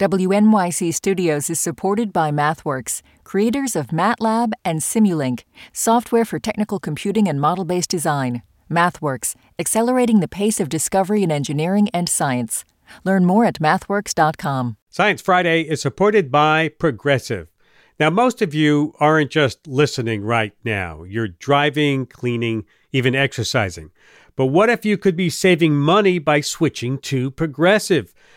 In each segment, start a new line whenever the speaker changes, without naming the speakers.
WNYC Studios is supported by MathWorks, creators of MATLAB and Simulink, software for technical computing and model based design. MathWorks, accelerating the pace of discovery in engineering and science. Learn more at mathworks.com.
Science Friday is supported by Progressive. Now, most of you aren't just listening right now, you're driving, cleaning, even exercising. But what if you could be saving money by switching to Progressive?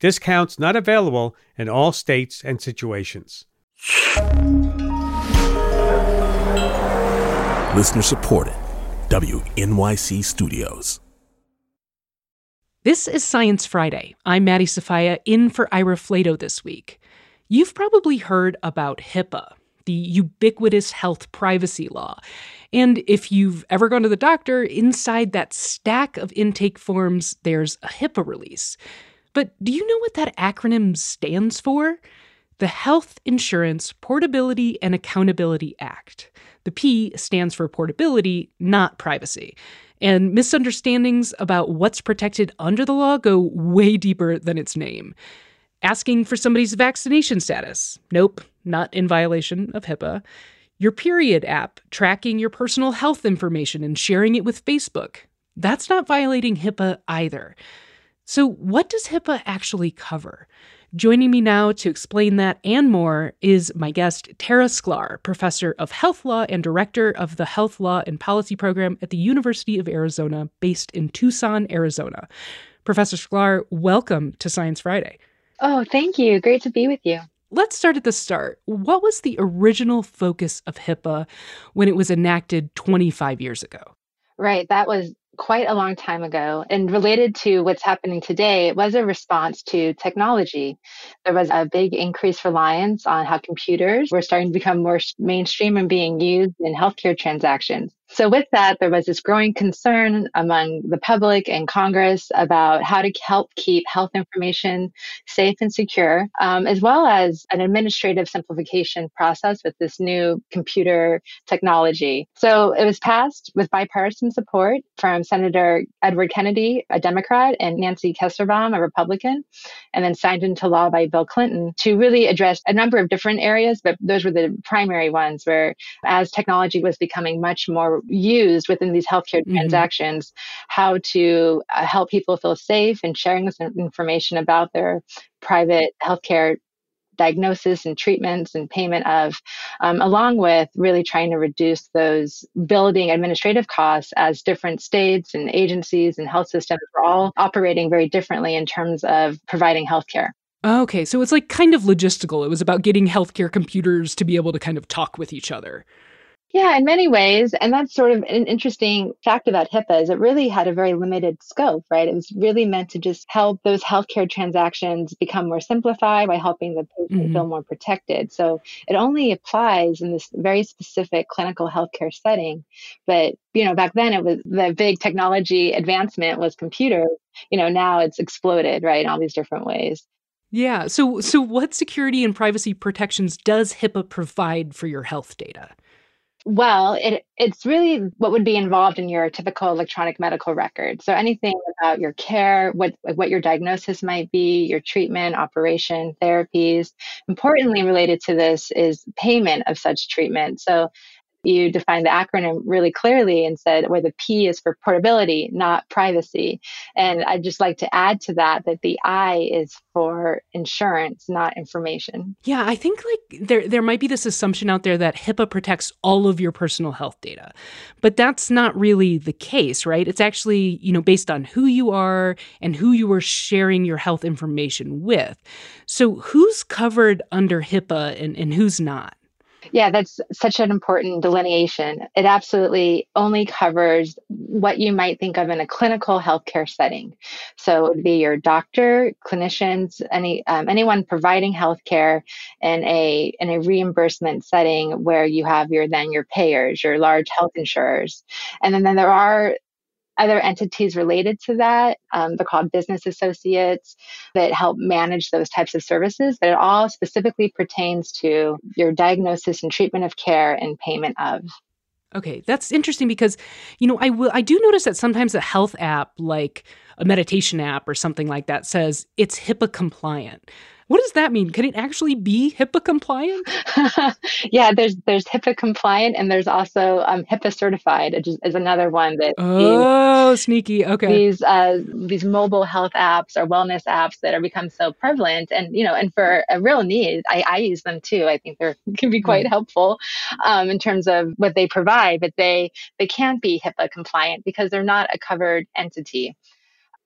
discounts not available in all states and situations.
Listener supported, WNYC Studios.
This is Science Friday. I'm Maddie Sofia in for Ira Flatow this week. You've probably heard about HIPAA, the ubiquitous health privacy law. And if you've ever gone to the doctor, inside that stack of intake forms, there's a HIPAA release. But do you know what that acronym stands for? The Health Insurance Portability and Accountability Act. The P stands for portability, not privacy. And misunderstandings about what's protected under the law go way deeper than its name. Asking for somebody's vaccination status. Nope, not in violation of HIPAA. Your period app, tracking your personal health information and sharing it with Facebook. That's not violating HIPAA either. So, what does HIPAA actually cover? Joining me now to explain that and more is my guest, Tara Sklar, professor of health law and director of the Health Law and Policy Program at the University of Arizona, based in Tucson, Arizona. Professor Sklar, welcome to Science Friday.
Oh, thank you. Great to be with you.
Let's start at the start. What was the original focus of HIPAA when it was enacted 25 years ago?
Right. That was quite a long time ago. And related to what's happening today, it was a response to technology. There was a big increased reliance on how computers were starting to become more mainstream and being used in healthcare transactions. So, with that, there was this growing concern among the public and Congress about how to help keep health information safe and secure, um, as well as an administrative simplification process with this new computer technology. So, it was passed with bipartisan support from Senator Edward Kennedy, a Democrat, and Nancy Kassebaum, a Republican, and then signed into law by Bill Clinton to really address a number of different areas, but those were the primary ones where as technology was becoming much more used within these healthcare mm-hmm. transactions, how to uh, help people feel safe and sharing this information about their private healthcare diagnosis and treatments and payment of, um, along with really trying to reduce those building administrative costs as different states and agencies and health systems are all operating very differently in terms of providing healthcare.
Okay, so it's like kind of logistical. It was about getting healthcare computers to be able to kind of talk with each other.
Yeah, in many ways. And that's sort of an interesting fact about HIPAA is it really had a very limited scope, right? It was really meant to just help those healthcare transactions become more simplified by helping the patient mm-hmm. feel more protected. So it only applies in this very specific clinical healthcare setting. But, you know, back then it was the big technology advancement was computers. You know, now it's exploded, right, in all these different ways.
Yeah. So so what security and privacy protections does HIPAA provide for your health data?
Well, it it's really what would be involved in your typical electronic medical record. So anything about your care, what what your diagnosis might be, your treatment, operation, therapies. Importantly related to this is payment of such treatment. So you defined the acronym really clearly and said where the P is for portability, not privacy. And I'd just like to add to that that the I is for insurance, not information.
Yeah, I think like there there might be this assumption out there that HIPAA protects all of your personal health data. But that's not really the case, right? It's actually, you know, based on who you are and who you are sharing your health information with. So who's covered under HIPAA and, and who's not?
Yeah, that's such an important delineation. It absolutely only covers what you might think of in a clinical healthcare setting. So it would be your doctor, clinicians, any um, anyone providing healthcare in a in a reimbursement setting where you have your then your payers, your large health insurers, and then, then there are other entities related to that. Um, they're called business associates that help manage those types of services, but it all specifically pertains to your diagnosis and treatment of care and payment of.
Okay, that's interesting because, you know, I will I do notice that sometimes a health app like a meditation app or something like that says it's HIPAA compliant. What does that mean? Can it actually be HIPAA compliant?
yeah, there's there's HIPAA compliant, and there's also um, HIPAA certified, which is, is another one that.
Oh, these, sneaky! Okay.
These uh, these mobile health apps or wellness apps that are become so prevalent, and you know, and for a real need, I, I use them too. I think they can be quite right. helpful um, in terms of what they provide, but they they can't be HIPAA compliant because they're not a covered entity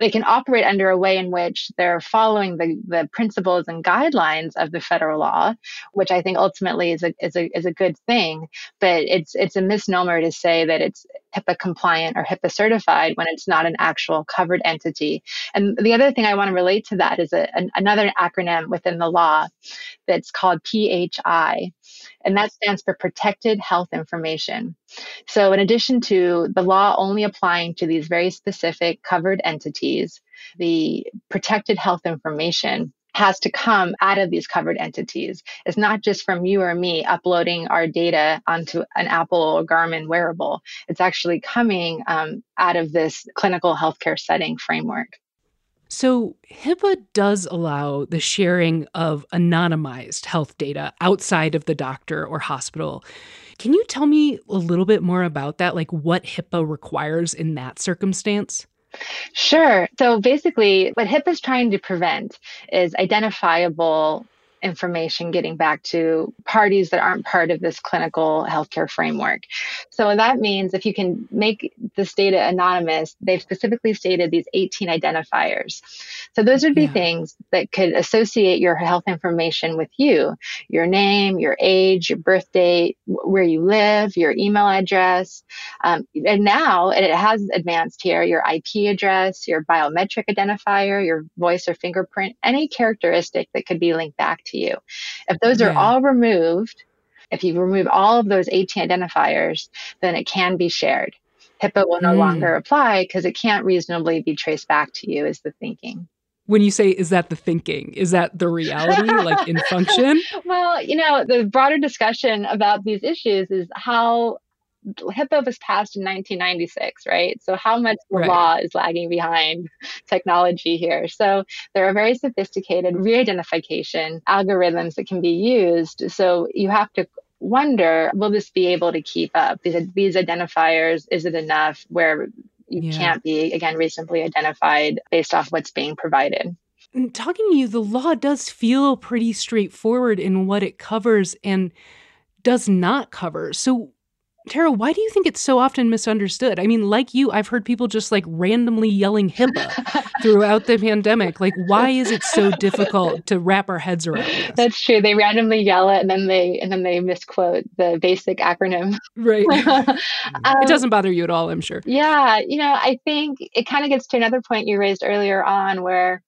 they can operate under a way in which they're following the, the principles and guidelines of the federal law, which I think ultimately is a, is a, is a good thing. But it's, it's a misnomer to say that it's HIPAA compliant or HIPAA certified when it's not an actual covered entity. And the other thing I want to relate to that is a, an, another acronym within the law that's called PHI, and that stands for Protected Health Information. So, in addition to the law only applying to these very specific covered entities, the protected health information has to come out of these covered entities. It's not just from you or me uploading our data onto an Apple or Garmin wearable. It's actually coming um, out of this clinical healthcare setting framework.
So, HIPAA does allow the sharing of anonymized health data outside of the doctor or hospital. Can you tell me a little bit more about that? Like what HIPAA requires in that circumstance?
Sure. So basically, what HIPAA is trying to prevent is identifiable information getting back to parties that aren't part of this clinical healthcare framework. So that means if you can make this data anonymous, they've specifically stated these 18 identifiers. So those would be yeah. things that could associate your health information with you, your name, your age, your birth date, where you live, your email address. Um, and now and it has advanced here, your IP address, your biometric identifier, your voice or fingerprint, any characteristic that could be linked back to you. If those yeah. are all removed, if you remove all of those 18 identifiers, then it can be shared. HIPAA will no mm. longer apply because it can't reasonably be traced back to you, is the thinking.
When you say, is that the thinking? Is that the reality, like in function?
Well, you know, the broader discussion about these issues is how HIPAA was passed in 1996, right? So how much the right. law is lagging behind technology here? So there are very sophisticated re-identification algorithms that can be used. So you have to wonder, will this be able to keep up? These, these identifiers, is it enough where you yeah. can't be, again, reasonably identified based off what's being provided?
Mm, talking to you, the law does feel pretty straightforward in what it covers and does not cover. So Tara, why do you think it's so often misunderstood? I mean, like you, I've heard people just like randomly yelling HIPAA throughout the pandemic. Like, why is it so difficult to wrap our heads around? This?
That's true. They randomly yell it and then they and then they misquote the basic acronym.
Right. um, it doesn't bother you at all, I'm sure.
Yeah. You know, I think it kind of gets to another point you raised earlier on where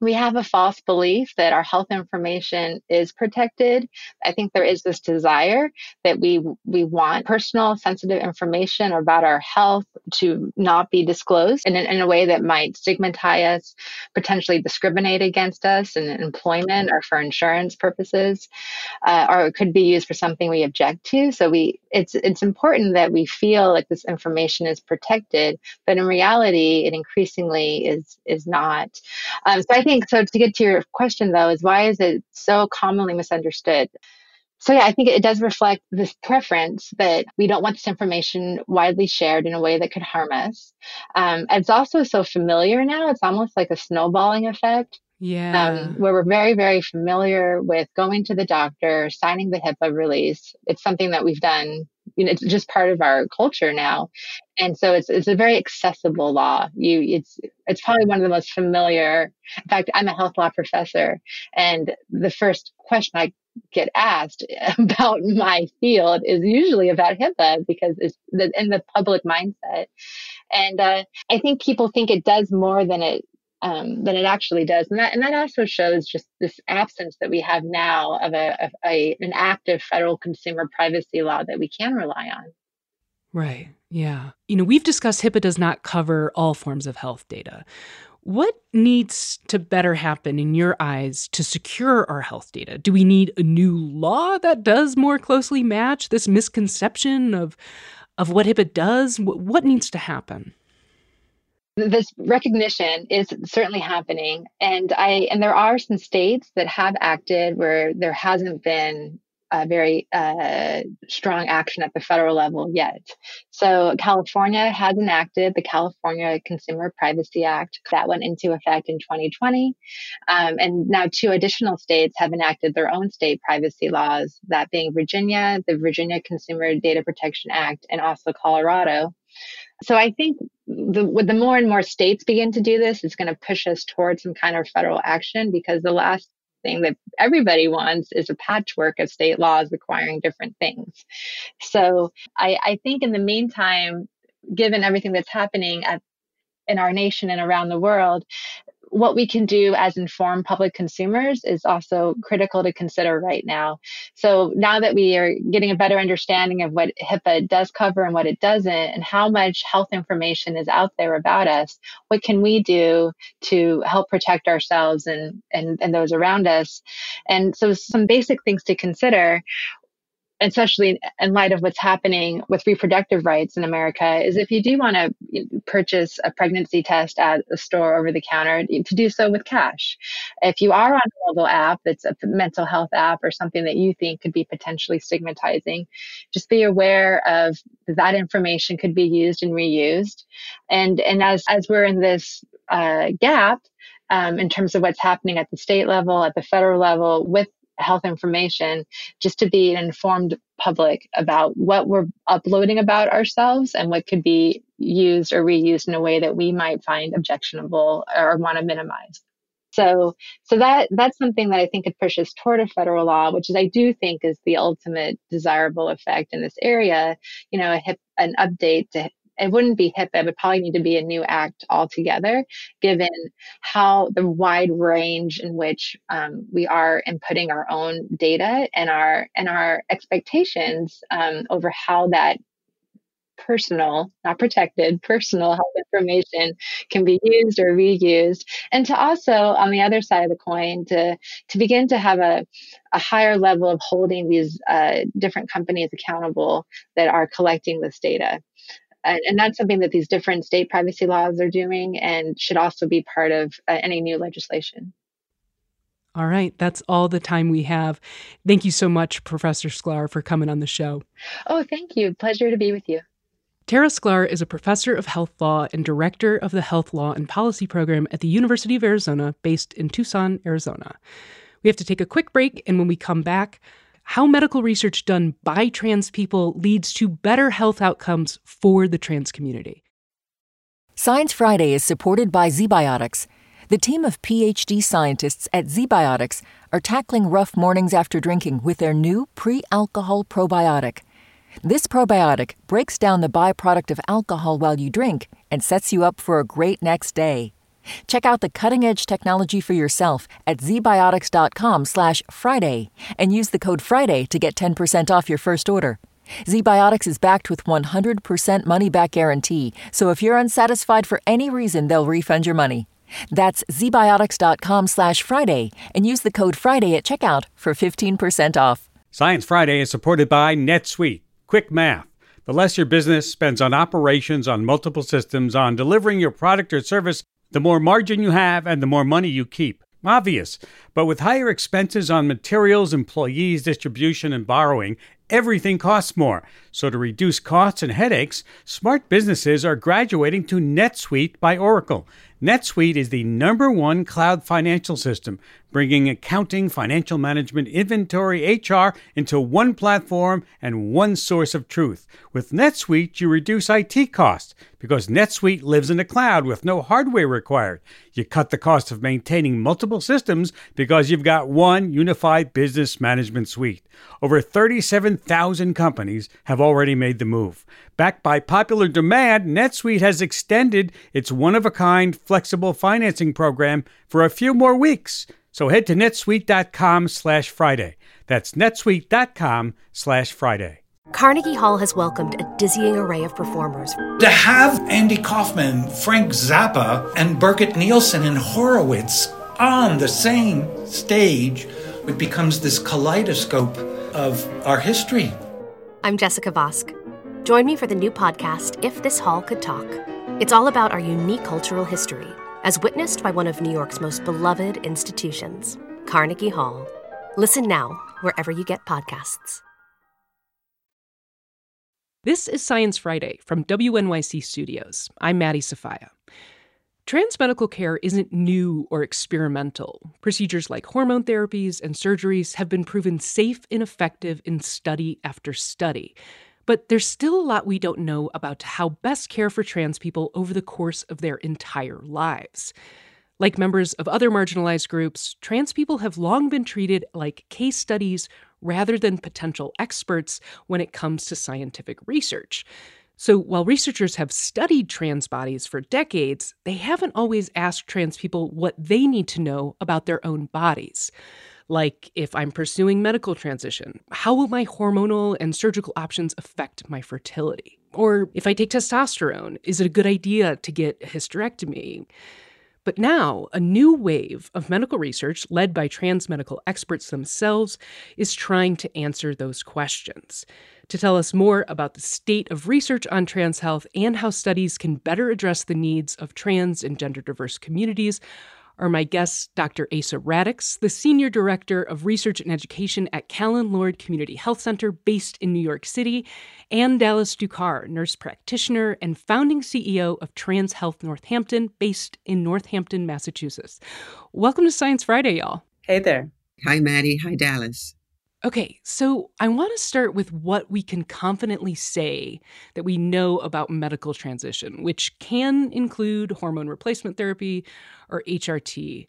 we have a false belief that our health information is protected. I think there is this desire that we we want personal sensitive information about our health to not be disclosed in, in a way that might stigmatize us, potentially discriminate against us in employment or for insurance purposes, uh, or it could be used for something we object to. So we it's it's important that we feel like this information is protected, but in reality, it increasingly is is not. Um, so I think think so. To get to your question, though, is why is it so commonly misunderstood? So, yeah, I think it does reflect this preference that we don't want this information widely shared in a way that could harm us. Um, it's also so familiar now, it's almost like a snowballing effect.
Yeah.
Um, where we're very, very familiar with going to the doctor, signing the HIPAA release. It's something that we've done you know, it's just part of our culture now. And so it's it's a very accessible law. You it's it's probably one of the most familiar. In fact, I'm a health law professor, and the first question I get asked about my field is usually about HIPAA because it's in the public mindset. And uh, I think people think it does more than it um, than it actually does, and that and that also shows just this absence that we have now of a, of a an active federal consumer privacy law that we can rely on.
Right. Yeah. You know, we've discussed HIPAA does not cover all forms of health data. What needs to better happen in your eyes to secure our health data? Do we need a new law that does more closely match this misconception of of what HIPAA does? What needs to happen?
This recognition is certainly happening, and I and there are some states that have acted where there hasn't been a very uh, strong action at the federal level yet. So California has enacted the California Consumer Privacy Act that went into effect in 2020, um, and now two additional states have enacted their own state privacy laws. That being Virginia, the Virginia Consumer Data Protection Act, and also Colorado. So I think the, with the more and more states begin to do this, it's going to push us towards some kind of federal action because the last thing that everybody wants is a patchwork of state laws requiring different things. So I, I think in the meantime, given everything that's happening at, in our nation and around the world, what we can do as informed public consumers is also critical to consider right now. So now that we are getting a better understanding of what HIPAA does cover and what it doesn't, and how much health information is out there about us, what can we do to help protect ourselves and, and, and those around us? And so some basic things to consider especially in light of what's happening with reproductive rights in America, is if you do want to purchase a pregnancy test at a store over the counter, to do so with cash. If you are on a mobile app that's a mental health app or something that you think could be potentially stigmatizing, just be aware of that information could be used and reused. And and as as we're in this uh, gap. Um, in terms of what's happening at the state level, at the federal level, with health information just to be an informed public about what we're uploading about ourselves and what could be used or reused in a way that we might find objectionable or want to minimize. So, so that that's something that I think could push us toward a federal law, which is I do think is the ultimate desirable effect in this area. You know, a hip, an update to it wouldn't be HIPAA. Would probably need to be a new act altogether, given how the wide range in which um, we are inputting our own data and our and our expectations um, over how that personal, not protected, personal health information can be used or reused. And to also, on the other side of the coin, to, to begin to have a, a higher level of holding these uh, different companies accountable that are collecting this data. And, and, that's something that these different state privacy laws are doing and should also be part of uh, any new legislation.
All right, that's all the time we have. Thank you so much, Professor Sklar, for coming on the show.
Oh, thank you. Pleasure to be with you.
Tara Sklar is a professor of health law and director of the Health Law and Policy Program at the University of Arizona, based in Tucson, Arizona. We have to take a quick break, and when we come back, how medical research done by trans people leads to better health outcomes for the trans community.
Science Friday is supported by ZBiotics. The team of PhD scientists at ZBiotics are tackling rough mornings after drinking with their new pre alcohol probiotic. This probiotic breaks down the byproduct of alcohol while you drink and sets you up for a great next day. Check out the cutting-edge technology for yourself at zbiotics.com slash Friday and use the code Friday to get 10% off your first order. ZBiotics is backed with 100% money-back guarantee, so if you're unsatisfied for any reason, they'll refund your money. That's zbiotics.com slash Friday and use the code Friday at checkout for 15% off.
Science Friday is supported by NetSuite. Quick math. The less your business spends on operations, on multiple systems, on delivering your product or service, the more margin you have and the more money you keep. Obvious. But with higher expenses on materials, employees, distribution, and borrowing, everything costs more. So to reduce costs and headaches, smart businesses are graduating to NetSuite by Oracle. NetSuite is the number one cloud financial system, bringing accounting, financial management, inventory, HR into one platform and one source of truth. With NetSuite, you reduce IT costs because NetSuite lives in the cloud with no hardware required. You cut the cost of maintaining multiple systems because you've got one unified business management suite. Over 37,000 companies have already made the move. Backed by popular demand, NetSuite has extended its one of a kind flexible financing program for a few more weeks. So head to netsuite.com slash Friday. That's netsuite.com slash Friday.
Carnegie Hall has welcomed a dizzying array of performers.
To have Andy Kaufman, Frank Zappa, and Birgit Nilsson and Horowitz on the same stage, it becomes this kaleidoscope of our history.
I'm Jessica Vosk. Join me for the new podcast, If This Hall Could Talk. It's all about our unique cultural history, as witnessed by one of New York's most beloved institutions, Carnegie Hall. Listen now, wherever you get podcasts.
This is Science Friday from WNYC Studios. I'm Maddie Sofia. Trans medical care isn't new or experimental. Procedures like hormone therapies and surgeries have been proven safe and effective in study after study. But there's still a lot we don't know about how best care for trans people over the course of their entire lives. Like members of other marginalized groups, trans people have long been treated like case studies rather than potential experts when it comes to scientific research. So while researchers have studied trans bodies for decades, they haven't always asked trans people what they need to know about their own bodies. Like, if I'm pursuing medical transition, how will my hormonal and surgical options affect my fertility? Or if I take testosterone, is it a good idea to get a hysterectomy? But now, a new wave of medical research, led by trans medical experts themselves, is trying to answer those questions. To tell us more about the state of research on trans health and how studies can better address the needs of trans and gender diverse communities, are my guests Dr. Asa Radix, the Senior Director of Research and Education at Callen Lorde Community Health Center based in New York City, and Dallas Ducar, nurse practitioner and founding CEO of Trans Health Northampton based in Northampton, Massachusetts. Welcome to Science Friday, y'all.
Hey there.
Hi, Maddie. Hi, Dallas.
Okay, so I want to start with what we can confidently say that we know about medical transition, which can include hormone replacement therapy or HRT.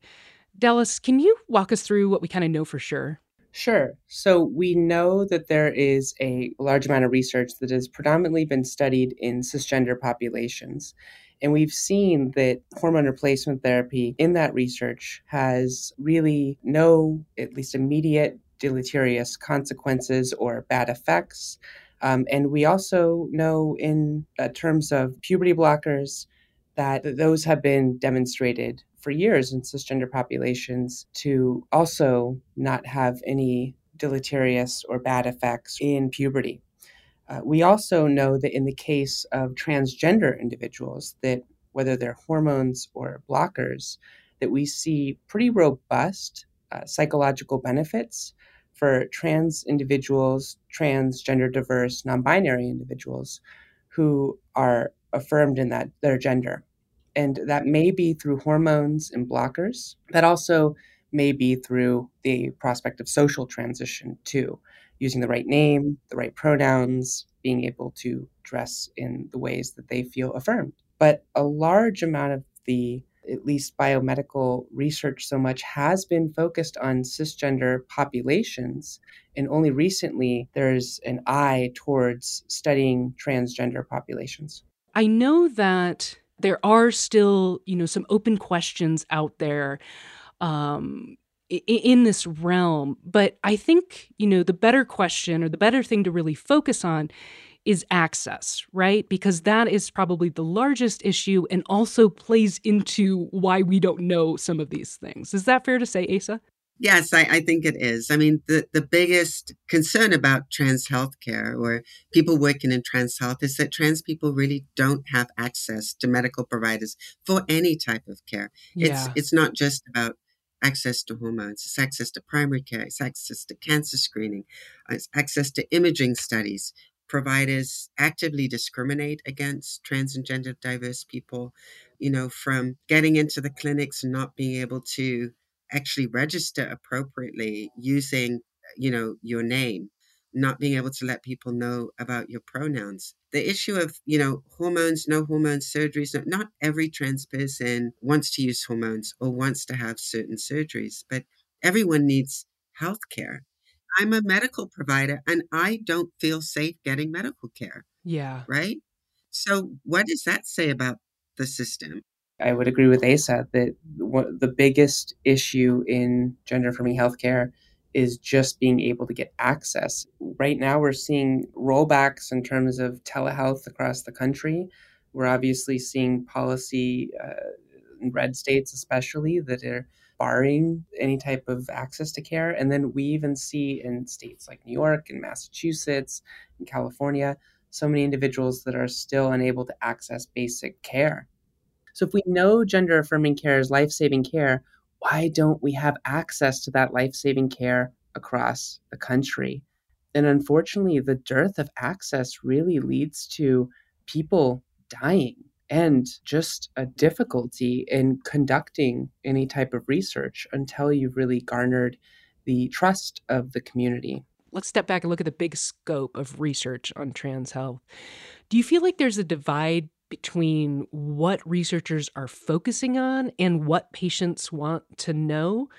Dallas, can you walk us through what we kind of know for sure?
Sure. So we know that there is a large amount of research that has predominantly been studied in cisgender populations. And we've seen that hormone replacement therapy in that research has really no, at least immediate deleterious consequences or bad effects. Um, and we also know, in uh, terms of puberty blockers, that those have been demonstrated for years in cisgender populations to also not have any deleterious or bad effects in puberty. Uh, we also know that in the case of transgender individuals, that whether they're hormones or blockers, that we see pretty robust uh, psychological benefits for trans individuals, transgender diverse, non binary individuals who are affirmed in that their gender. And that may be through hormones and blockers. That also may be through the prospect of social transition too, using the right name, the right pronouns, being able to dress in the ways that they feel affirmed. But a large amount of the at least biomedical research so much has been focused on cisgender populations. And only recently, there's an eye towards studying transgender populations.
I know that there are still, you know, some open questions out there um, in this realm. But I think, you know, the better question or the better thing to really focus on is access, right? Because that is probably the largest issue and also plays into why we don't know some of these things. Is that fair to say, Asa?
Yes, I, I, think it is. I mean, the, the biggest concern about trans healthcare or people working in trans health is that trans people really don't have access to medical providers for any type of care. Yeah. It's it's not just about access to hormones, it's access to primary care, it's access to cancer screening, it's access to imaging studies, providers actively discriminate against trans and gender diverse people. you know, from getting into the clinics and not being able to actually register appropriately using, you know, your name, not being able to let people know about your pronouns. The issue of, you know, hormones, no hormones, surgeries, not every trans person wants to use hormones or wants to have certain surgeries, but everyone needs health care. I'm a medical provider and I don't feel safe getting medical care.
Yeah.
Right? So, what does that say about the system?
I would agree with Asa that the biggest issue in gender affirming healthcare is just being able to get access. Right now, we're seeing rollbacks in terms of telehealth across the country. We're obviously seeing policy uh, in red states, especially, that are barring any type of access to care. And then we even see in states like New York and Massachusetts and California so many individuals that are still unable to access basic care. So, if we know gender affirming care is life saving care, why don't we have access to that life saving care across the country? And unfortunately, the dearth of access really leads to people dying and just a difficulty in conducting any type of research until you've really garnered the trust of the community
let's step back and look at the big scope of research on trans health. Do you feel like there's a divide between what researchers are focusing on and what patients want to know?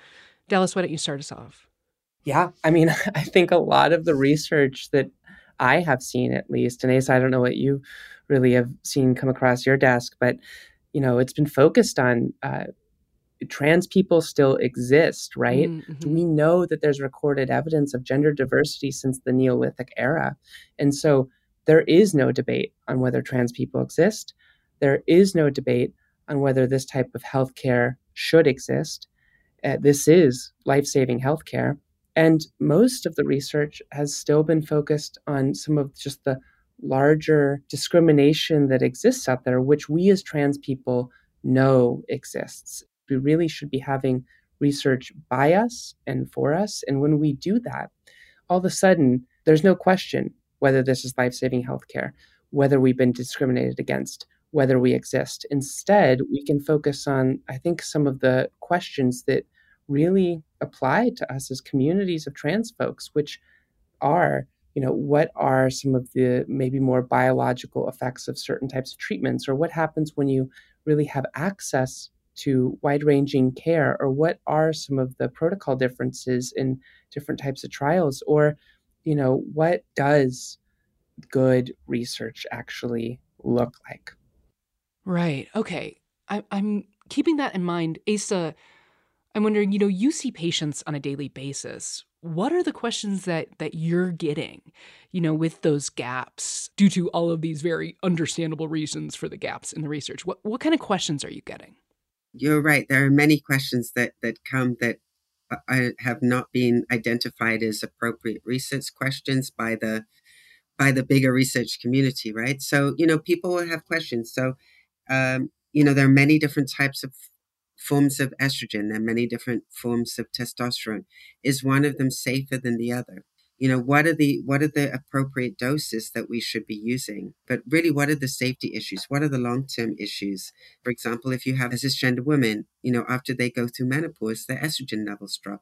Dallas, why don't you start us off?
Yeah, I mean, I think a lot of the research that I have seen, at least, and Ace, I don't know what you really have seen come across your desk, but you know, it's been focused on uh, trans people still exist, right? Mm-hmm. We know that there's recorded evidence of gender diversity since the Neolithic era. And so there is no debate on whether trans people exist. There is no debate on whether this type of healthcare should exist. Uh, this is life saving healthcare. And most of the research has still been focused on some of just the larger discrimination that exists out there, which we as trans people know exists. We really should be having research by us and for us. And when we do that, all of a sudden, there's no question whether this is life saving healthcare, whether we've been discriminated against, whether we exist. Instead, we can focus on, I think, some of the questions that really apply to us as communities of trans folks, which are, you know, what are some of the maybe more biological effects of certain types of treatments, or what happens when you really have access to wide ranging care, or what are some of the protocol differences in different types of trials, or, you know, what does good research actually look like?
Right. Okay. I, I'm keeping that in mind. Asa, I'm wondering, you know, you see patients on a daily basis. What are the questions that that you're getting, you know, with those gaps due to all of these very understandable reasons for the gaps in the research? What what kind of questions are you getting?
you're right. There are many questions that, that come that I have not been identified as appropriate research questions by the by the bigger research community, right? So you know, people will have questions. So um, you know, there are many different types of forms of estrogen. There are many different forms of testosterone. Is one of them safer than the other? you know what are the what are the appropriate doses that we should be using but really what are the safety issues what are the long-term issues for example if you have a cisgender woman you know after they go through menopause their estrogen levels drop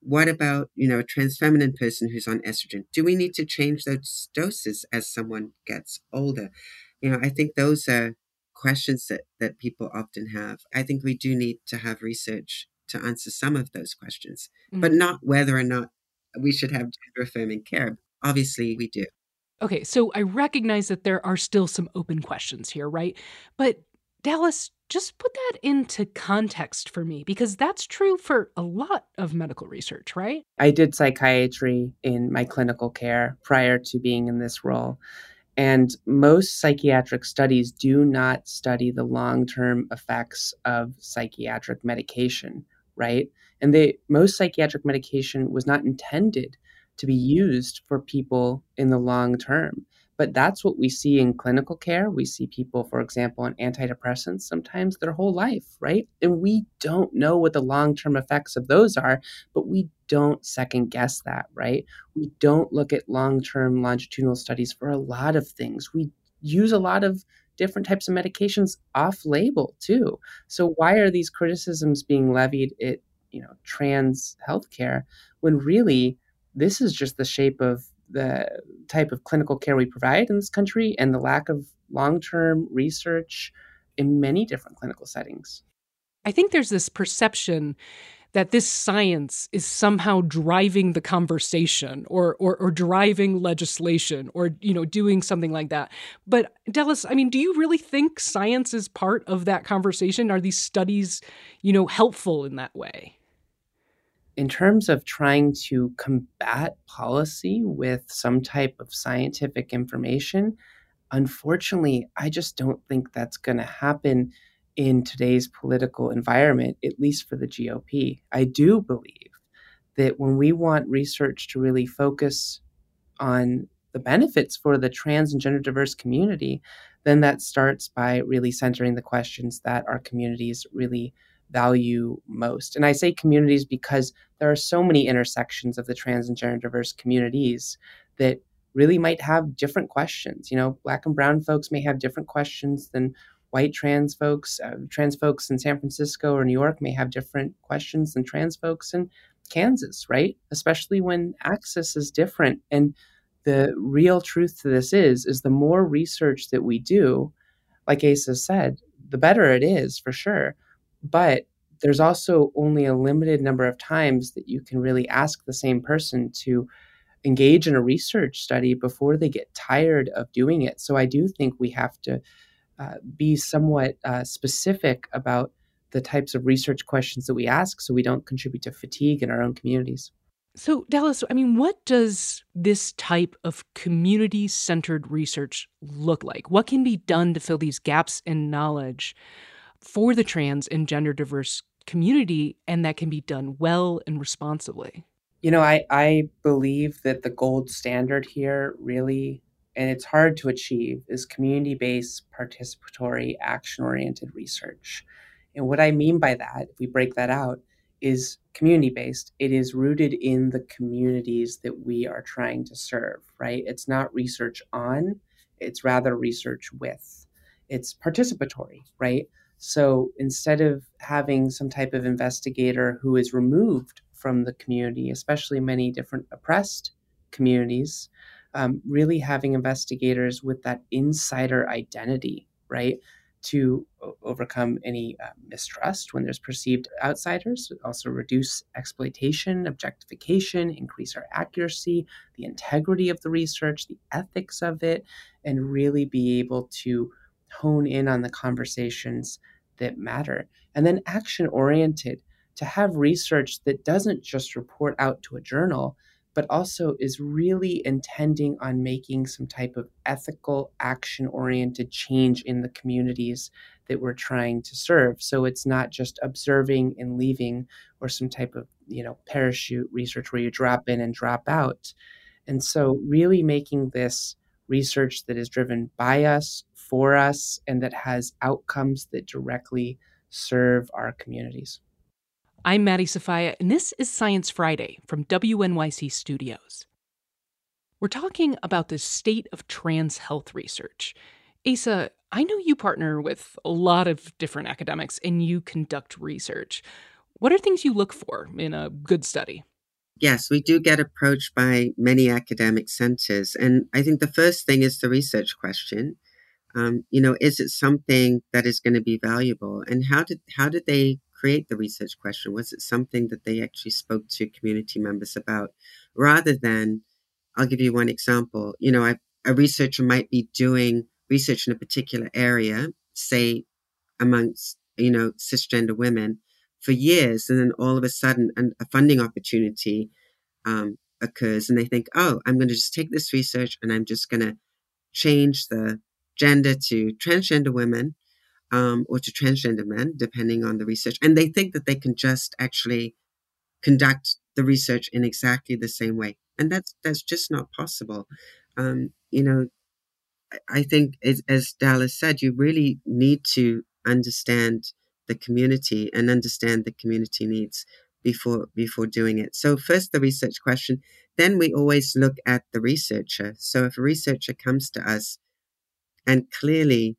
what about you know a trans feminine person who's on estrogen do we need to change those doses as someone gets older you know i think those are questions that that people often have i think we do need to have research to answer some of those questions mm-hmm. but not whether or not we should have gender affirming care. Obviously, we do.
Okay, so I recognize that there are still some open questions here, right? But Dallas, just put that into context for me because that's true for a lot of medical research, right?
I did psychiatry in my clinical care prior to being in this role. And most psychiatric studies do not study the long term effects of psychiatric medication, right? And they most psychiatric medication was not intended to be used for people in the long term. But that's what we see in clinical care. We see people, for example, on antidepressants sometimes their whole life, right? And we don't know what the long term effects of those are, but we don't second guess that, right? We don't look at long term longitudinal studies for a lot of things. We use a lot of different types of medications off label too. So why are these criticisms being levied at you know trans healthcare when really this is just the shape of the type of clinical care we provide in this country and the lack of long-term research in many different clinical settings.
I think there's this perception that this science is somehow driving the conversation or, or or driving legislation or you know doing something like that. But Dallas, I mean, do you really think science is part of that conversation? Are these studies, you know, helpful in that way?
In terms of trying to combat policy with some type of scientific information, unfortunately, I just don't think that's going to happen in today's political environment, at least for the GOP. I do believe that when we want research to really focus on the benefits for the trans and gender diverse community, then that starts by really centering the questions that our communities really value most. And I say communities because there are so many intersections of the trans and gender diverse communities that really might have different questions. You know, black and brown folks may have different questions than white trans folks, uh, trans folks in San Francisco or New York may have different questions than trans folks in Kansas, right? Especially when access is different. And the real truth to this is, is the more research that we do, like Asa said, the better it is for sure. But there's also only a limited number of times that you can really ask the same person to engage in a research study before they get tired of doing it. So I do think we have to uh, be somewhat uh, specific about the types of research questions that we ask so we don't contribute to fatigue in our own communities.
So, Dallas, I mean, what does this type of community centered research look like? What can be done to fill these gaps in knowledge for the trans and gender diverse community, and that can be done well and responsibly?
You know, I, I believe that the gold standard here really and it's hard to achieve, is community based, participatory, action oriented research. And what I mean by that, if we break that out, is community based. It is rooted in the communities that we are trying to serve, right? It's not research on, it's rather research with. It's participatory, right? So instead of having some type of investigator who is removed from the community, especially many different oppressed communities, um, really having investigators with that insider identity, right? To overcome any uh, mistrust when there's perceived outsiders, also reduce exploitation, objectification, increase our accuracy, the integrity of the research, the ethics of it, and really be able to hone in on the conversations that matter. And then action oriented to have research that doesn't just report out to a journal, but also is really intending on making some type of ethical, action oriented change in the communities that we're trying to serve. So it's not just observing and leaving or some type of, you know, parachute research where you drop in and drop out. And so really making this research that is driven by us, for us, and that has outcomes that directly serve our communities.
I'm Maddie Sofia, and this is Science Friday from WNYC Studios. We're talking about the state of trans health research. Asa, I know you partner with a lot of different academics and you conduct research. What are things you look for in a good study?
Yes, we do get approached by many academic centers. And I think the first thing is the research question. Um, you know, is it something that is going to be valuable? And how did how did they create the research question? Was it something that they actually spoke to community members about rather than, I'll give you one example. You know, I, a researcher might be doing research in a particular area, say amongst, you know, cisgender women for years. And then all of a sudden, an, a funding opportunity um, occurs and they think, oh, I'm going to just take this research and I'm just going to change the gender to transgender women um, or to transgender men, depending on the research. And they think that they can just actually conduct the research in exactly the same way. And that's, that's just not possible. Um, you know, I think, as, as Dallas said, you really need to understand the community and understand the community needs before before doing it. So first the research question, then we always look at the researcher. So if a researcher comes to us and clearly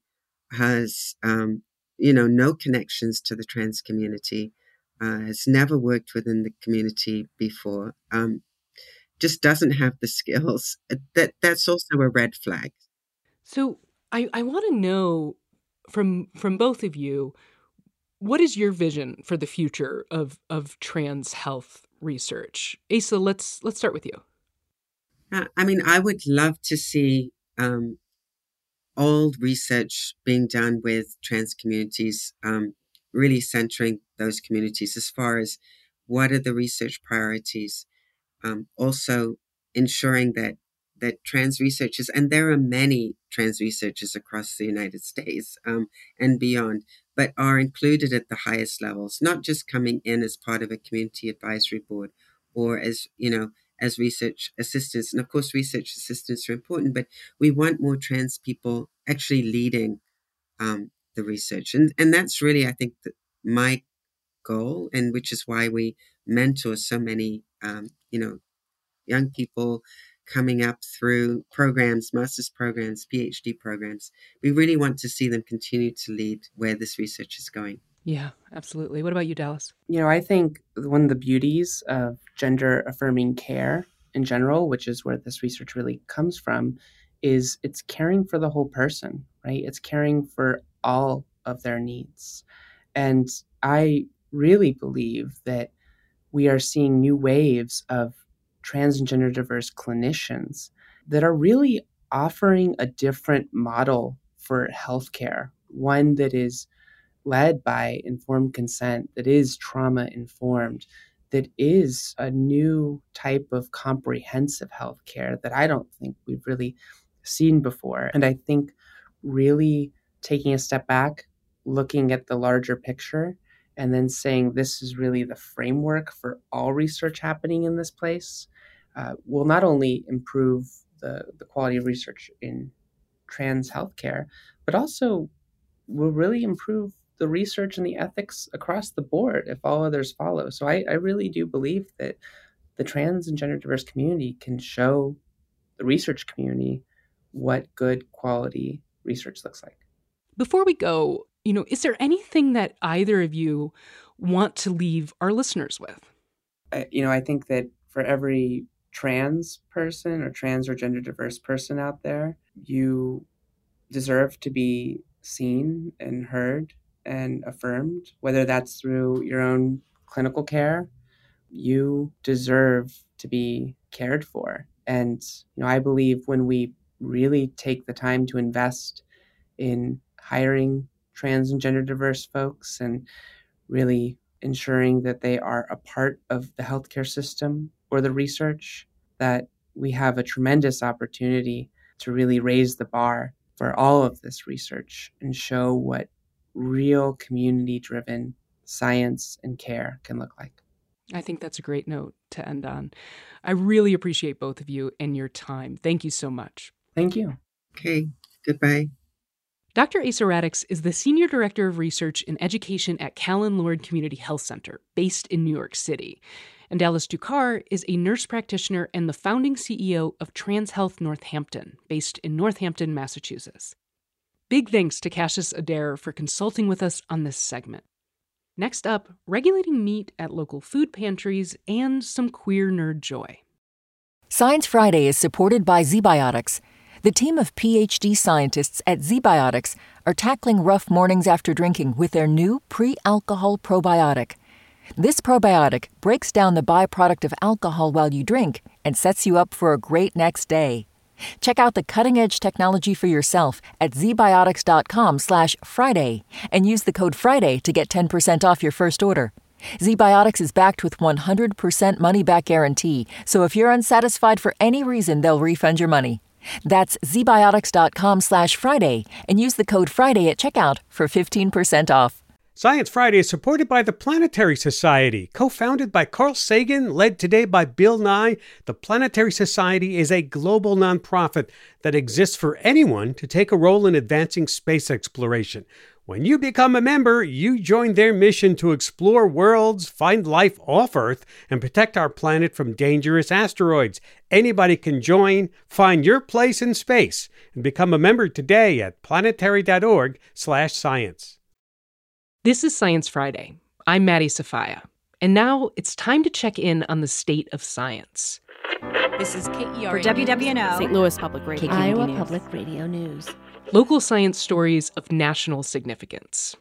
has, um, you know, no connections to the trans community, uh, has never worked within the community before, um, just doesn't have the skills. Uh, that that's also a red flag.
So I, I want to know from from both of you, what is your vision for the future of of trans health research? Asa, let's let's start with you.
Uh, I mean, I would love to see um, all research being done with trans communities, um, really centering those communities as far as what are the research priorities. Um, also, ensuring that that trans researchers, and there are many trans researchers across the United States um, and beyond, but are included at the highest levels, not just coming in as part of a community advisory board or as, you know, as research assistants. And of course, research assistants are important, but we want more trans people actually leading um, the research. And, and that's really, I think, the, my goal, and which is why we mentor so many, um, you know, young people coming up through programs, master's programs, PhD programs. We really want to see them continue to lead where this research is going.
Yeah, absolutely. What about you, Dallas?
You know, I think one of the beauties of gender affirming care in general, which is where this research really comes from, is it's caring for the whole person, right? It's caring for all of their needs. And I really believe that we are seeing new waves of trans and gender diverse clinicians that are really offering a different model for healthcare, one that is led by informed consent, that is trauma informed, that is a new type of comprehensive healthcare that I don't think we've really seen before. And I think really taking a step back, looking at the larger picture, and then saying this is really the framework for all research happening in this place uh, will not only improve the, the quality of research in trans healthcare, but also will really improve the research and the ethics across the board if all others follow. So I, I really do believe that the trans and gender diverse community can show the research community what good quality research looks like.
Before we go, you know, is there anything that either of you want to leave our listeners with?
I, you know, I think that for every trans person or trans or gender diverse person out there, you deserve to be seen and heard and affirmed, whether that's through your own clinical care. You deserve to be cared for. And, you know, I believe when we really take the time to invest in hiring trans and gender diverse folks and really ensuring that they are a part of the healthcare system or the research, that we have a tremendous opportunity to really raise the bar for all of this research and show what real community driven science and care can look like.
I think that's a great note to end on. I really appreciate both of you and your time. Thank you so much.
Thank you.
Okay, goodbye.
Dr. Asa Radix is the Senior Director of Research in Education at Callen Lorde Community Health Center, based in New York City. And Dallas Ducar is a nurse practitioner and the founding CEO of Trans Health Northampton, based in Northampton, Massachusetts. Big thanks to Cassius Adair for consulting with us on this segment. Next up, regulating meat at local food pantries and some queer nerd joy.
Science Friday is supported by ZBiotics the team of PhD scientists at ZBiotics are tackling rough mornings after drinking with their new pre alcohol probiotic. This probiotic breaks down the byproduct of alcohol while you drink and sets you up for a great next day. Check out the cutting-edge technology for yourself at zbiotics.com/friday and use the code FRIDAY to get 10% off your first order. ZBiotics is backed with 100% money back guarantee, so if you're unsatisfied for any reason, they'll refund your money. That's zbiotics.com slash Friday and use the code Friday at checkout for 15% off.
Science Friday is supported by the Planetary Society. Co founded by Carl Sagan, led today by Bill Nye, the Planetary Society is a global nonprofit that exists for anyone to take a role in advancing space exploration. When you become a member, you join their mission to explore worlds, find life off Earth, and protect our planet from dangerous asteroids. Anybody can join, find your place in space, and become a member today at planetary.org/science.
This is Science Friday. I'm Maddie Sofia. And now it's time to check in on the state of science.
This is KERA
for WWNO,
St. Louis Public Radio,
Iowa
News.
Public Radio News.
Local science stories of national significance.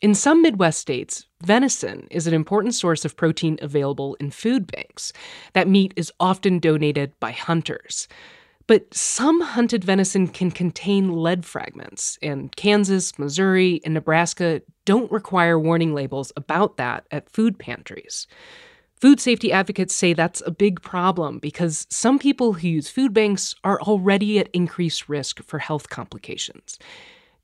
In some Midwest states, venison is an important source of protein available in food banks. That meat is often donated by hunters. But some hunted venison can contain lead fragments, and Kansas, Missouri, and Nebraska don't require warning labels about that at food pantries. Food safety advocates say that's a big problem because some people who use food banks are already at increased risk for health complications.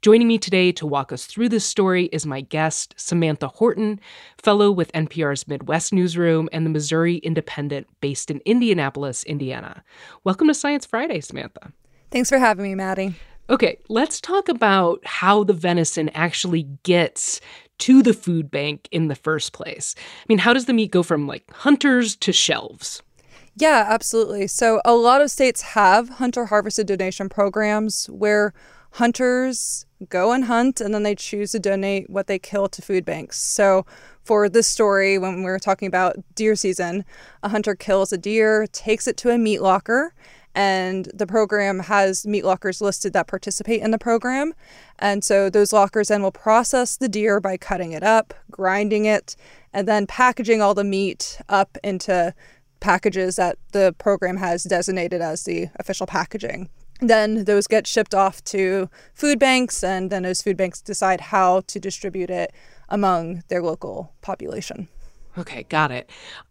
Joining me today to walk us through this story is my guest, Samantha Horton, fellow with NPR's Midwest Newsroom and the Missouri Independent based in Indianapolis, Indiana. Welcome to Science Friday, Samantha.
Thanks for having me, Maddie.
Okay, let's talk about how the venison actually gets to the food bank in the first place. I mean, how does the meat go from like hunters to shelves?
Yeah, absolutely. So, a lot of states have hunter harvested donation programs where hunters go and hunt and then they choose to donate what they kill to food banks. So, for this story, when we were talking about deer season, a hunter kills a deer, takes it to a meat locker, and the program has meat lockers listed that participate in the program. And so those lockers then will process the deer by cutting it up, grinding it, and then packaging all the meat up into packages that the program has designated as the official packaging. Then those get shipped off to food banks, and then those food banks decide how to distribute it among their local population.
Okay, got it.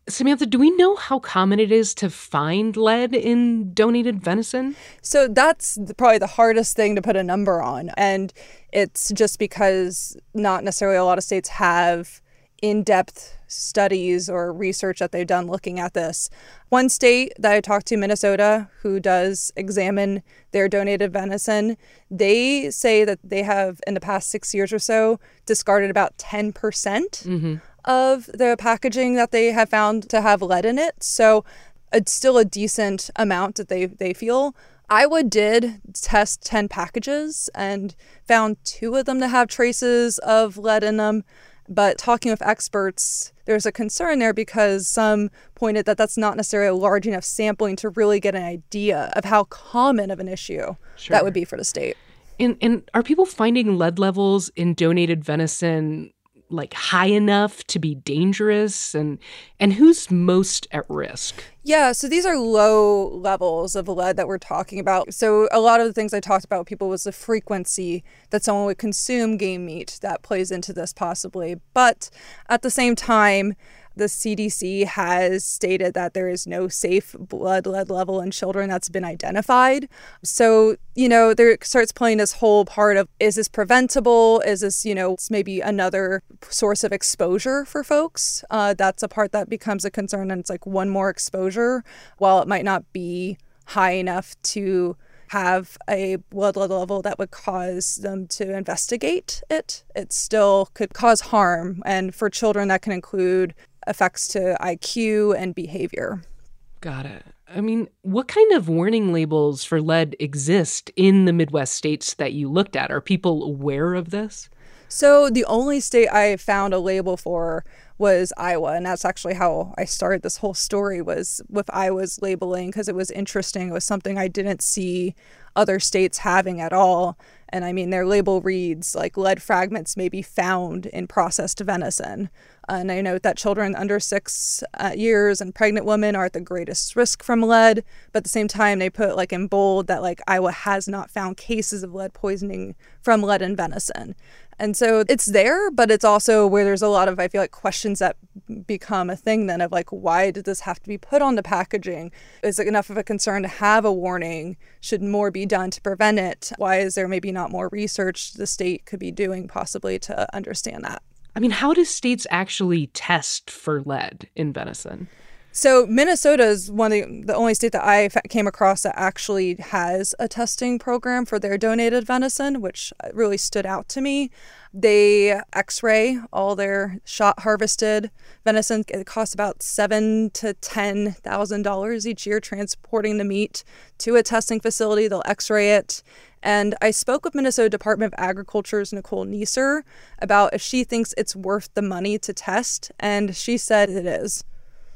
Samantha, do we know how common it is to find lead in donated venison?
So that's probably the hardest thing to put a number on. And it's just because not necessarily a lot of states have in depth studies or research that they've done looking at this. One state that I talked to, Minnesota, who does examine their donated venison, they say that they have, in the past six years or so, discarded about 10%. percent mm-hmm of the packaging that they have found to have lead in it. So it's still a decent amount that they, they feel. Iowa did test 10 packages and found two of them to have traces of lead in them. But talking with experts, there's a concern there because some pointed that that's not necessarily a large enough sampling to really get an idea of how common of an issue sure. that would be for the state.
And, and are people finding lead levels in donated venison like high enough to be dangerous? And and who's most at risk?
Yeah so these are low levels of lead that we're talking about. So a lot of the things i talked about with people was the frequency that someone would consume game meat that plays into this possibly. But at the same time the CDC has stated that there is no safe blood lead level in children that's been identified. So, you know, there starts playing this whole part of is this preventable? Is this, you know, maybe another source of exposure for folks? Uh, that's a part that becomes a concern. And it's like one more exposure, while it might not be high enough to have a blood lead level that would cause them to investigate it. It still could cause harm. And for children, that can include effects to IQ and behavior.
Got it. I mean, what kind of warning labels for lead exist in the Midwest states that you looked at? Are people aware of this?
So, the only state I found a label for was Iowa, and that's actually how I started this whole story was with Iowa's labeling because it was interesting. It was something I didn't see other states having at all. And I mean, their label reads like lead fragments may be found in processed venison. And I note that children under six uh, years and pregnant women are at the greatest risk from lead. But at the same time, they put like in bold that like Iowa has not found cases of lead poisoning from lead in venison. And so it's there, but it's also where there's a lot of, I feel like, questions that become a thing then of like, why did this have to be put on the packaging? Is it enough of a concern to have a warning? Should more be done to prevent it? Why is there maybe not more research the state could be doing possibly to understand that?
I mean, how do states actually test for lead in venison?
So Minnesota is one of the, the only state that I came across that actually has a testing program for their donated venison, which uh, really stood out to me. They X-ray all their shot harvested venison. It costs about seven to ten thousand dollars each year transporting the meat to a testing facility. They'll X-ray it. And I spoke with Minnesota Department of Agriculture's Nicole Neeser about if she thinks it's worth the money to test, and she said it is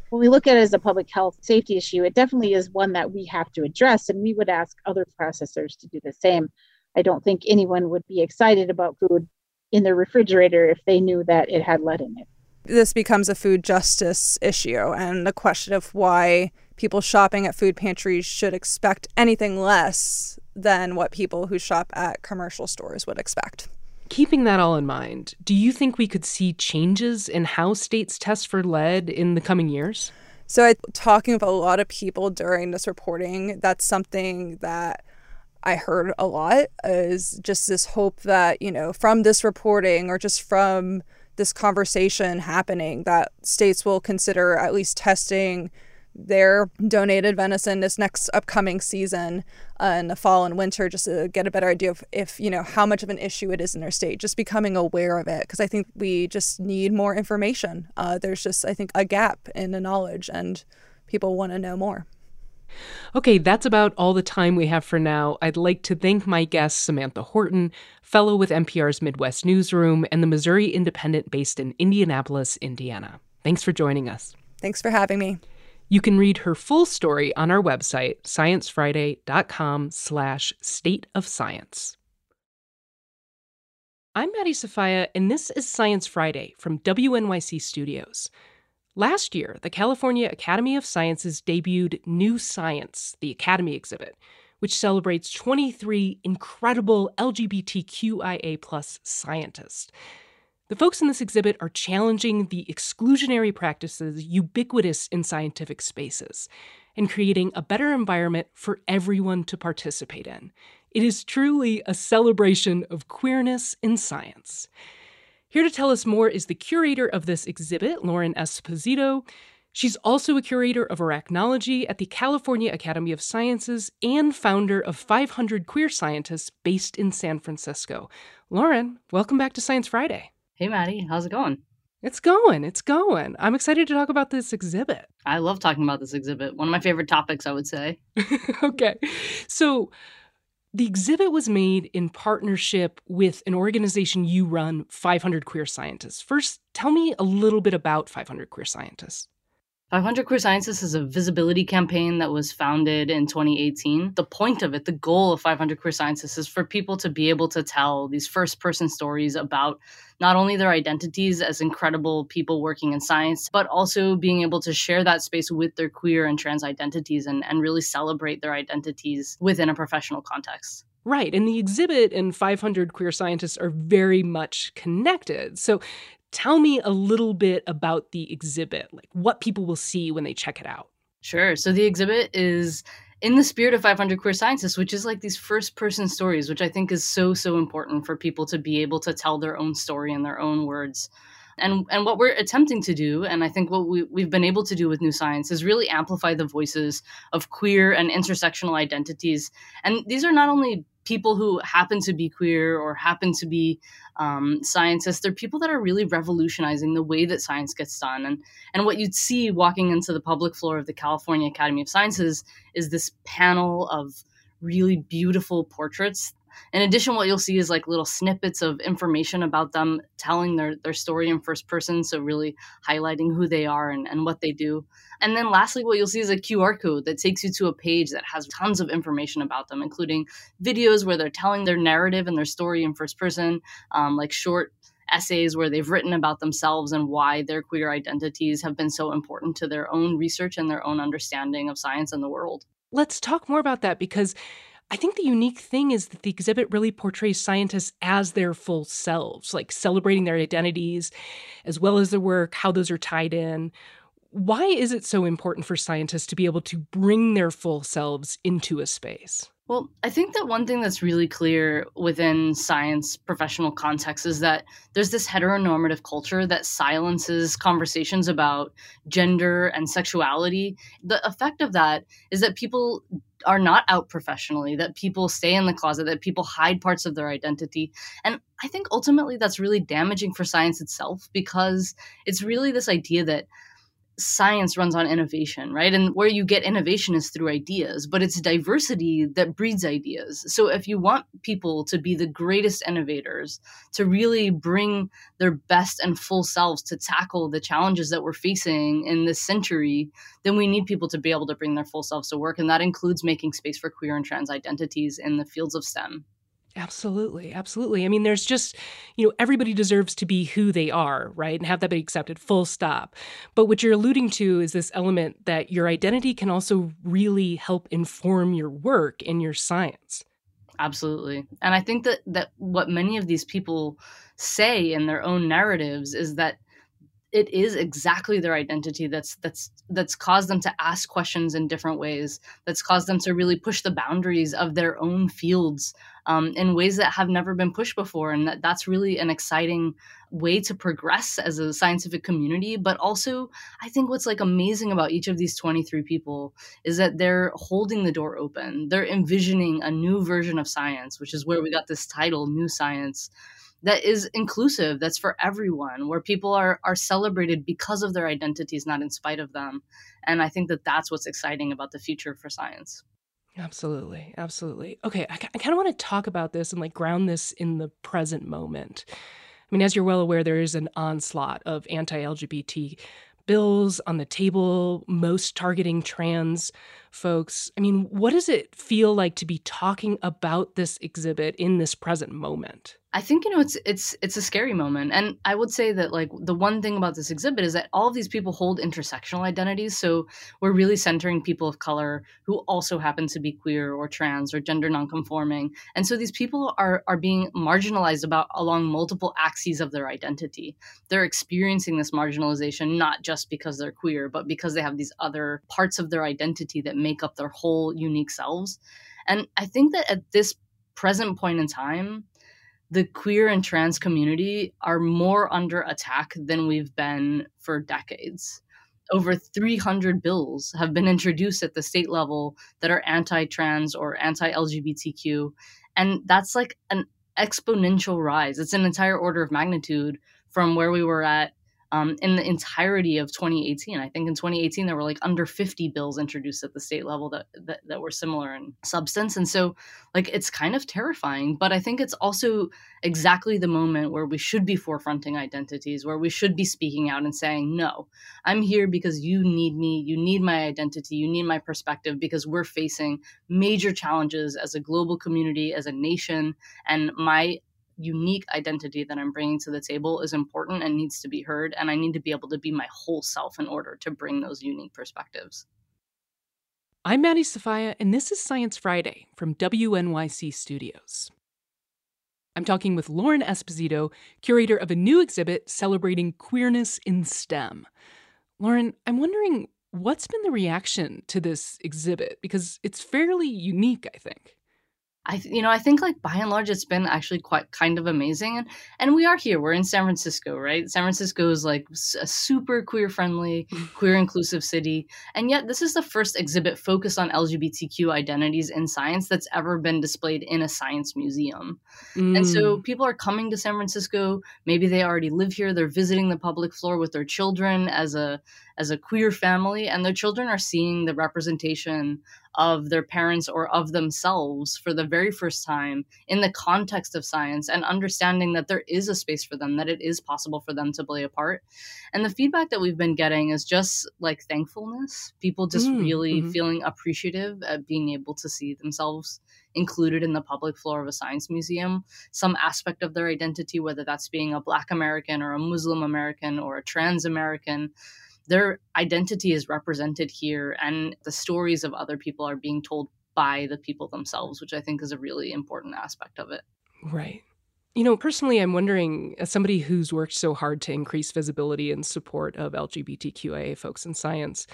when we look at it as a public health safety issue, it definitely is one that we have to address, and we would ask other processors to do the same. I don't think anyone would be excited about food in their refrigerator if they knew that it had lead in it.
This becomes a food justice issue, and the question of why people shopping at food pantries should expect anything less than what people who shop at commercial stores would expect.
Keeping that all in mind, do you think we could see changes in how states test for lead in the coming years?
So, I, talking with a lot of people during this reporting, that's something that I heard a lot is just this hope that, you know, from this reporting or just from this conversation happening, that states will consider at least testing their donated venison this next upcoming season uh, in the fall and winter just to get a better idea of if you know how much of an issue it is in their state just becoming aware of it because i think we just need more information uh, there's just i think a gap in the knowledge and people want to know more
Okay, that's about all the time we have for now. I'd like to thank my guest, Samantha Horton, fellow with NPR's Midwest Newsroom and the Missouri Independent based in Indianapolis, Indiana. Thanks for joining us.
Thanks for having me.
You can read her full story on our website, sciencefriday.com slash state of science. I'm Maddie Sofia, and this is Science Friday from WNYC Studios. Last year, the California Academy of Sciences debuted New Science, the Academy exhibit, which celebrates 23 incredible LGBTQIA scientists. The folks in this exhibit are challenging the exclusionary practices ubiquitous in scientific spaces and creating a better environment for everyone to participate in. It is truly a celebration of queerness in science. Here to tell us more is the curator of this exhibit, Lauren Esposito. She's also a curator of arachnology at the California Academy of Sciences and founder of 500 Queer Scientists based in San Francisco. Lauren, welcome back to Science Friday.
Hey, Maddie, how's it going?
It's going. It's going. I'm excited to talk about this exhibit.
I love talking about this exhibit. One of my favorite topics, I would say.
okay. So, the exhibit was made in partnership with an organization you run, 500 Queer Scientists. First, tell me a little bit about 500 Queer Scientists.
500 Queer Scientists is a visibility campaign that was founded in 2018. The point of it, the goal of 500 Queer Scientists is for people to be able to tell these first person stories about not only their identities as incredible people working in science, but also being able to share that space with their queer and trans identities and, and really celebrate their identities within a professional context.
Right. And the exhibit and 500 Queer Scientists are very much connected. So Tell me a little bit about the exhibit, like what people will see when they check it out.
Sure. So the exhibit is in the spirit of 500 queer scientists which is like these first person stories which i think is so so important for people to be able to tell their own story in their own words and and what we're attempting to do and i think what we, we've been able to do with new science is really amplify the voices of queer and intersectional identities and these are not only people who happen to be queer or happen to be um, scientists. They're people that are really revolutionizing the way that science gets done. And and what you'd see walking into the public floor of the California Academy of Sciences is this panel of really beautiful portraits in addition, what you'll see is like little snippets of information about them telling their, their story in first person. So, really highlighting who they are and, and what they do. And then, lastly, what you'll see is a QR code that takes you to a page that has tons of information about them, including videos where they're telling their narrative and their story in first person, um, like short essays where they've written about themselves and why their queer identities have been so important to their own research and their own understanding of science and the world.
Let's talk more about that because I think the unique thing is that the exhibit really portrays scientists as their full selves, like celebrating their identities as well as their work, how those are tied in. Why is it so important for scientists to be able to bring their full selves into a space?
Well, I think that one thing that's really clear within science professional context is that there's this heteronormative culture that silences conversations about gender and sexuality. The effect of that is that people are not out professionally, that people stay in the closet, that people hide parts of their identity. And I think ultimately that's really damaging for science itself because it's really this idea that science runs on innovation, right? And where you get innovation is through ideas, but it's diversity that breeds ideas. So if you want people to be the greatest innovators, to really bring their best and full selves to tackle the challenges that we're facing in this century, then we need people to be able to bring their full selves to work. And that includes making space for queer and trans identities in the fields of STEM.
Absolutely. Absolutely. I mean, there's just, you know, everybody deserves to be who they are, right? And have that be accepted, full stop. But what you're alluding to is this element that your identity can also really help inform your work and your science.
Absolutely. And I think that that what many of these people say in their own narratives is that it is exactly their identity that's that's that's caused them to ask questions in different ways that's caused them to really push the boundaries of their own fields um, in ways that have never been pushed before. And that, that's really an exciting way to progress as a scientific community. But also i think what's like amazing about each of these 23 people is that they're holding the door open. They're envisioning a new version of science which is where we got this title new science that is inclusive that's for everyone where people are are celebrated because of their identities not in spite of them. And i think that that's what's exciting about the future for science
absolutely absolutely okay i, I kind of want to talk about this and like ground this in the present moment i mean as you're well aware there is an onslaught of anti-lgbt bills on the table, most targeting trans folks. I mean, what does it feel like to be talking about this exhibit in this present moment?
I think you know it's it's it's a scary moment, and I would say that like the one thing about this exhibit is that all of these people hold intersectional identities. So we're really centering people of color who also happen to be queer or trans or gender nonconforming, and so these people are are being marginalized about along multiple axes of their identity. They're experiencing this marginalization not just because they're queer, but because they have these other parts of their identity that make up their whole unique selves. And I think that at this present point in time the queer and trans community are more under attack than we've been for decades. Over 300 bills have been introduced at the state level that are anti trans or anti LGBTQ. And that's like an exponential rise. It's an entire order of magnitude from where we were at um, in the entirety of 2018. I think in 2018 there were like under 50 bills introduced at the state level that, that that were similar in substance, and so like it's kind of terrifying. But I think it's also exactly the moment where we should be forefronting identities, where we should be speaking out and saying, "No, I'm here because you need me. You need my identity. You need my perspective because we're facing major challenges as a global community, as a nation, and my unique identity that I'm bringing to the table is important and needs to be heard. And I need to be able to be my whole self in order to bring those unique perspectives.
I'm Maddie Sofia, and this is Science Friday from WNYC Studios. I'm talking with Lauren Esposito, curator of a new exhibit celebrating queerness in STEM. Lauren, I'm wondering what's been the reaction to this exhibit? Because it's fairly unique, I think.
I you know I think like by and large it's been actually quite kind of amazing and and we are here. We're in San Francisco right? San Francisco is like a super queer friendly queer inclusive city and yet this is the first exhibit focused on LGBTQ identities in science that's ever been displayed in a science museum. Mm. and so mm. people are coming to San Francisco. Maybe they already live here. They're visiting the public floor with their children as a as a queer family and their children are seeing the representation of their parents or of themselves for the very first time in the context of science and understanding that there is a space for them, that it is possible for them to play a part. And the feedback that we've been getting is just like thankfulness, people just mm, really mm-hmm. feeling appreciative at being able to see themselves included in the public floor of a science museum, some aspect of their identity, whether that's being a Black American or a Muslim American or a trans American their identity is represented here and the stories of other people are being told by the people themselves, which I think is a really important aspect of it.
Right. You know, personally, I'm wondering, as somebody who's worked so hard to increase visibility and support of LGBTQIA folks in science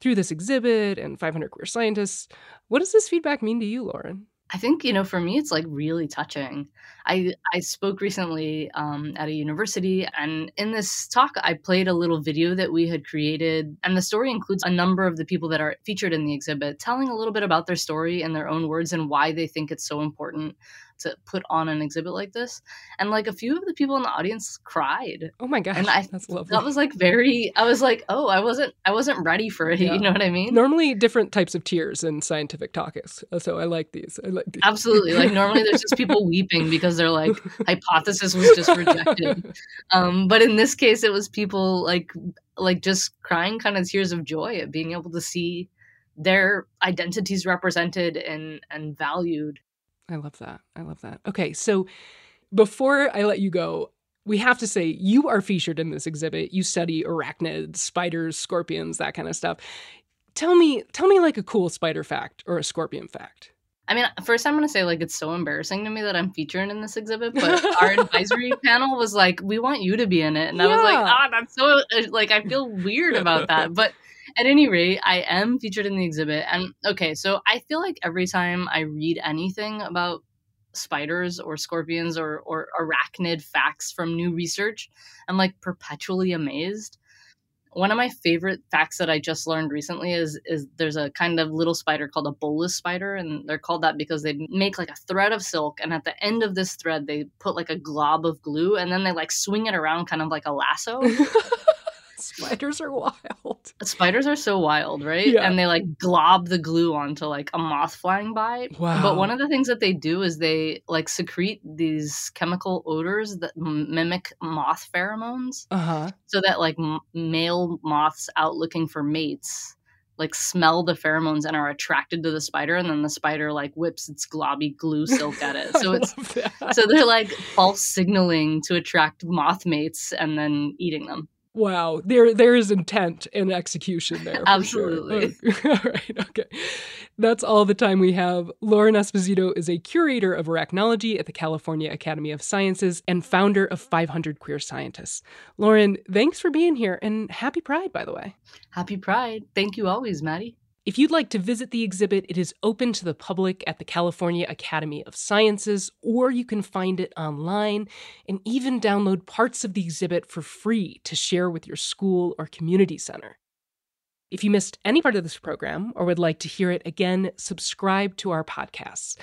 through this exhibit and 500 Queer Scientists, what does this feedback mean to you, Lauren?
I think, you know, for me, it's like really touching. I, I spoke recently um, at a university, and in this talk, I played a little video that we had created. And the story includes a number of the people that are featured in the exhibit telling a little bit about their story in their own words and why they think it's so important to put on an exhibit like this. And like a few of the people in the audience cried.
Oh my gosh,
and I,
that's lovely.
That was like very. I was like, oh, I wasn't. I wasn't ready for it. Yeah. You know what I mean?
Normally, different types of tears in scientific talks. So I like these. I like these.
Absolutely. Like normally, there's just people weeping because they're like hypothesis was just rejected. Um, but in this case, it was people like like just crying kind of tears of joy at being able to see their identities represented and and valued
I love that. I love that. Okay, so before I let you go, we have to say you are featured in this exhibit. You study arachnids, spiders, scorpions, that kind of stuff. Tell me, tell me like a cool spider fact or a scorpion fact.
I mean, first I'm going to say like it's so embarrassing to me that I'm featured in this exhibit, but our advisory panel was like, "We want you to be in it," and yeah. I was like, "Ah, that's so uh, like I feel weird about that." But at any rate, I am featured in the exhibit. And okay, so I feel like every time I read anything about spiders or scorpions or, or arachnid facts from new research, I'm like perpetually amazed. One of my favorite facts that I just learned recently is is there's a kind of little spider called a bolas spider, and they're called that because they make like a thread of silk, and at the end of this thread they put like a glob of glue, and then they like swing it around kind of like a lasso.
Spiders are wild.
Spiders are so wild, right? Yeah. And they like glob the glue onto like a moth flying by. Wow. But one of the things that they do is they like secrete these chemical odors that mimic moth pheromones.
Uh-huh.
So that like m- male moths out looking for mates like smell the pheromones and are attracted to the spider and then the spider like whips its globby glue silk at it so it's so they're like false signaling to attract moth mates and then eating them
Wow, there there is intent and execution there.
Absolutely.
Sure. all right, okay. That's all the time we have. Lauren Esposito is a curator of arachnology at the California Academy of Sciences and founder of 500 Queer Scientists. Lauren, thanks for being here and happy Pride, by the way.
Happy Pride. Thank you always, Maddie.
If you'd like to visit the exhibit, it is open to the public at the California Academy of Sciences, or you can find it online and even download parts of the exhibit for free to share with your school or community center. If you missed any part of this program or would like to hear it again, subscribe to our podcasts.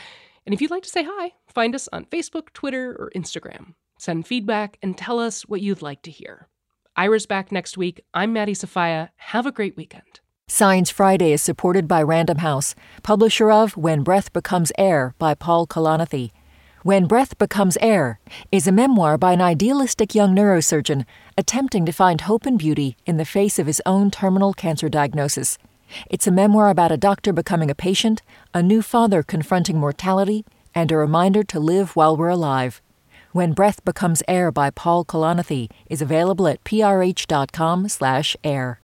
And if you'd like to say hi, find us on Facebook, Twitter, or Instagram. Send feedback and tell us what you'd like to hear. Ira's back next week. I'm Maddie Sofia. Have a great weekend.
Science Friday is supported by Random House, publisher of When Breath Becomes Air by Paul Kalanithi. When Breath Becomes Air is a memoir by an idealistic young neurosurgeon attempting to find hope and beauty in the face of his own terminal cancer diagnosis. It's a memoir about a doctor becoming a patient, a new father confronting mortality, and a reminder to live while we're alive. When Breath Becomes Air by Paul Kalanithi is available at prh.com/air.